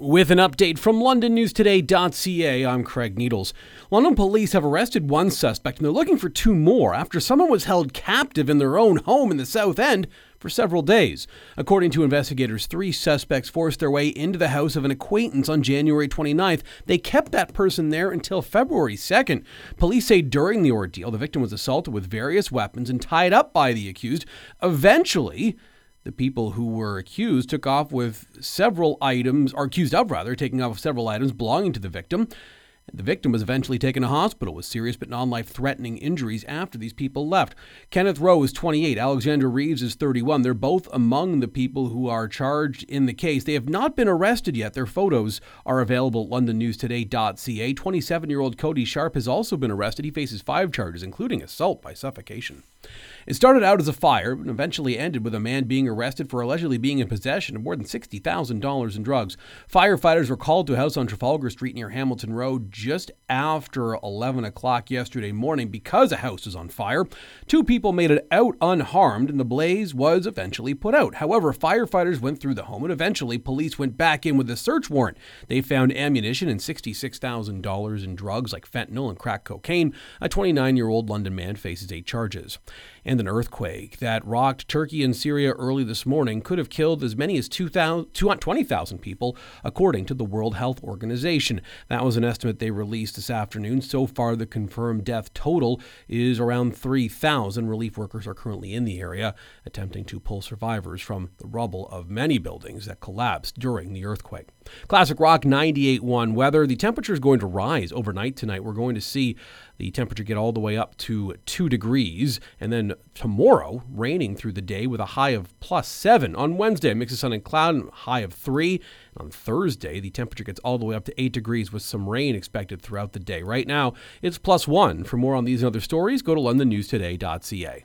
With an update from LondonNewsToday.ca, I'm Craig Needles. London police have arrested one suspect and they're looking for two more after someone was held captive in their own home in the South End for several days. According to investigators, three suspects forced their way into the house of an acquaintance on January 29th. They kept that person there until February 2nd. Police say during the ordeal, the victim was assaulted with various weapons and tied up by the accused. Eventually, the people who were accused took off with several items, or accused of rather, taking off several items belonging to the victim. The victim was eventually taken to hospital with serious but non life threatening injuries after these people left. Kenneth Rowe is 28, Alexander Reeves is 31. They're both among the people who are charged in the case. They have not been arrested yet. Their photos are available at londonnewstoday.ca. 27 year old Cody Sharp has also been arrested. He faces five charges, including assault by suffocation. It started out as a fire, but eventually ended with a man being arrested for allegedly being in possession of more than $60,000 in drugs. Firefighters were called to a house on Trafalgar Street near Hamilton Road just after 11 o'clock yesterday morning because a house was on fire. Two people made it out unharmed, and the blaze was eventually put out. However, firefighters went through the home, and eventually police went back in with a search warrant. They found ammunition and $66,000 in drugs like fentanyl and crack cocaine. A 29 year old London man faces eight charges and an earthquake that rocked Turkey and Syria early this morning could have killed as many as uh, 20,000 people, according to the World Health Organization. That was an estimate they released this afternoon. So far, the confirmed death total is around 3,000. Relief workers are currently in the area, attempting to pull survivors from the rubble of many buildings that collapsed during the earthquake. Classic Rock 98.1 weather. The temperature is going to rise overnight tonight. We're going to see the temperature get all the way up to 2 degrees. And then tomorrow, raining through the day with a high of plus 7. On Wednesday, mix of sun and cloud, high of 3. On Thursday, the temperature gets all the way up to 8 degrees with some rain expected throughout the day. Right now, it's plus 1. For more on these and other stories, go to londonnewstoday.ca.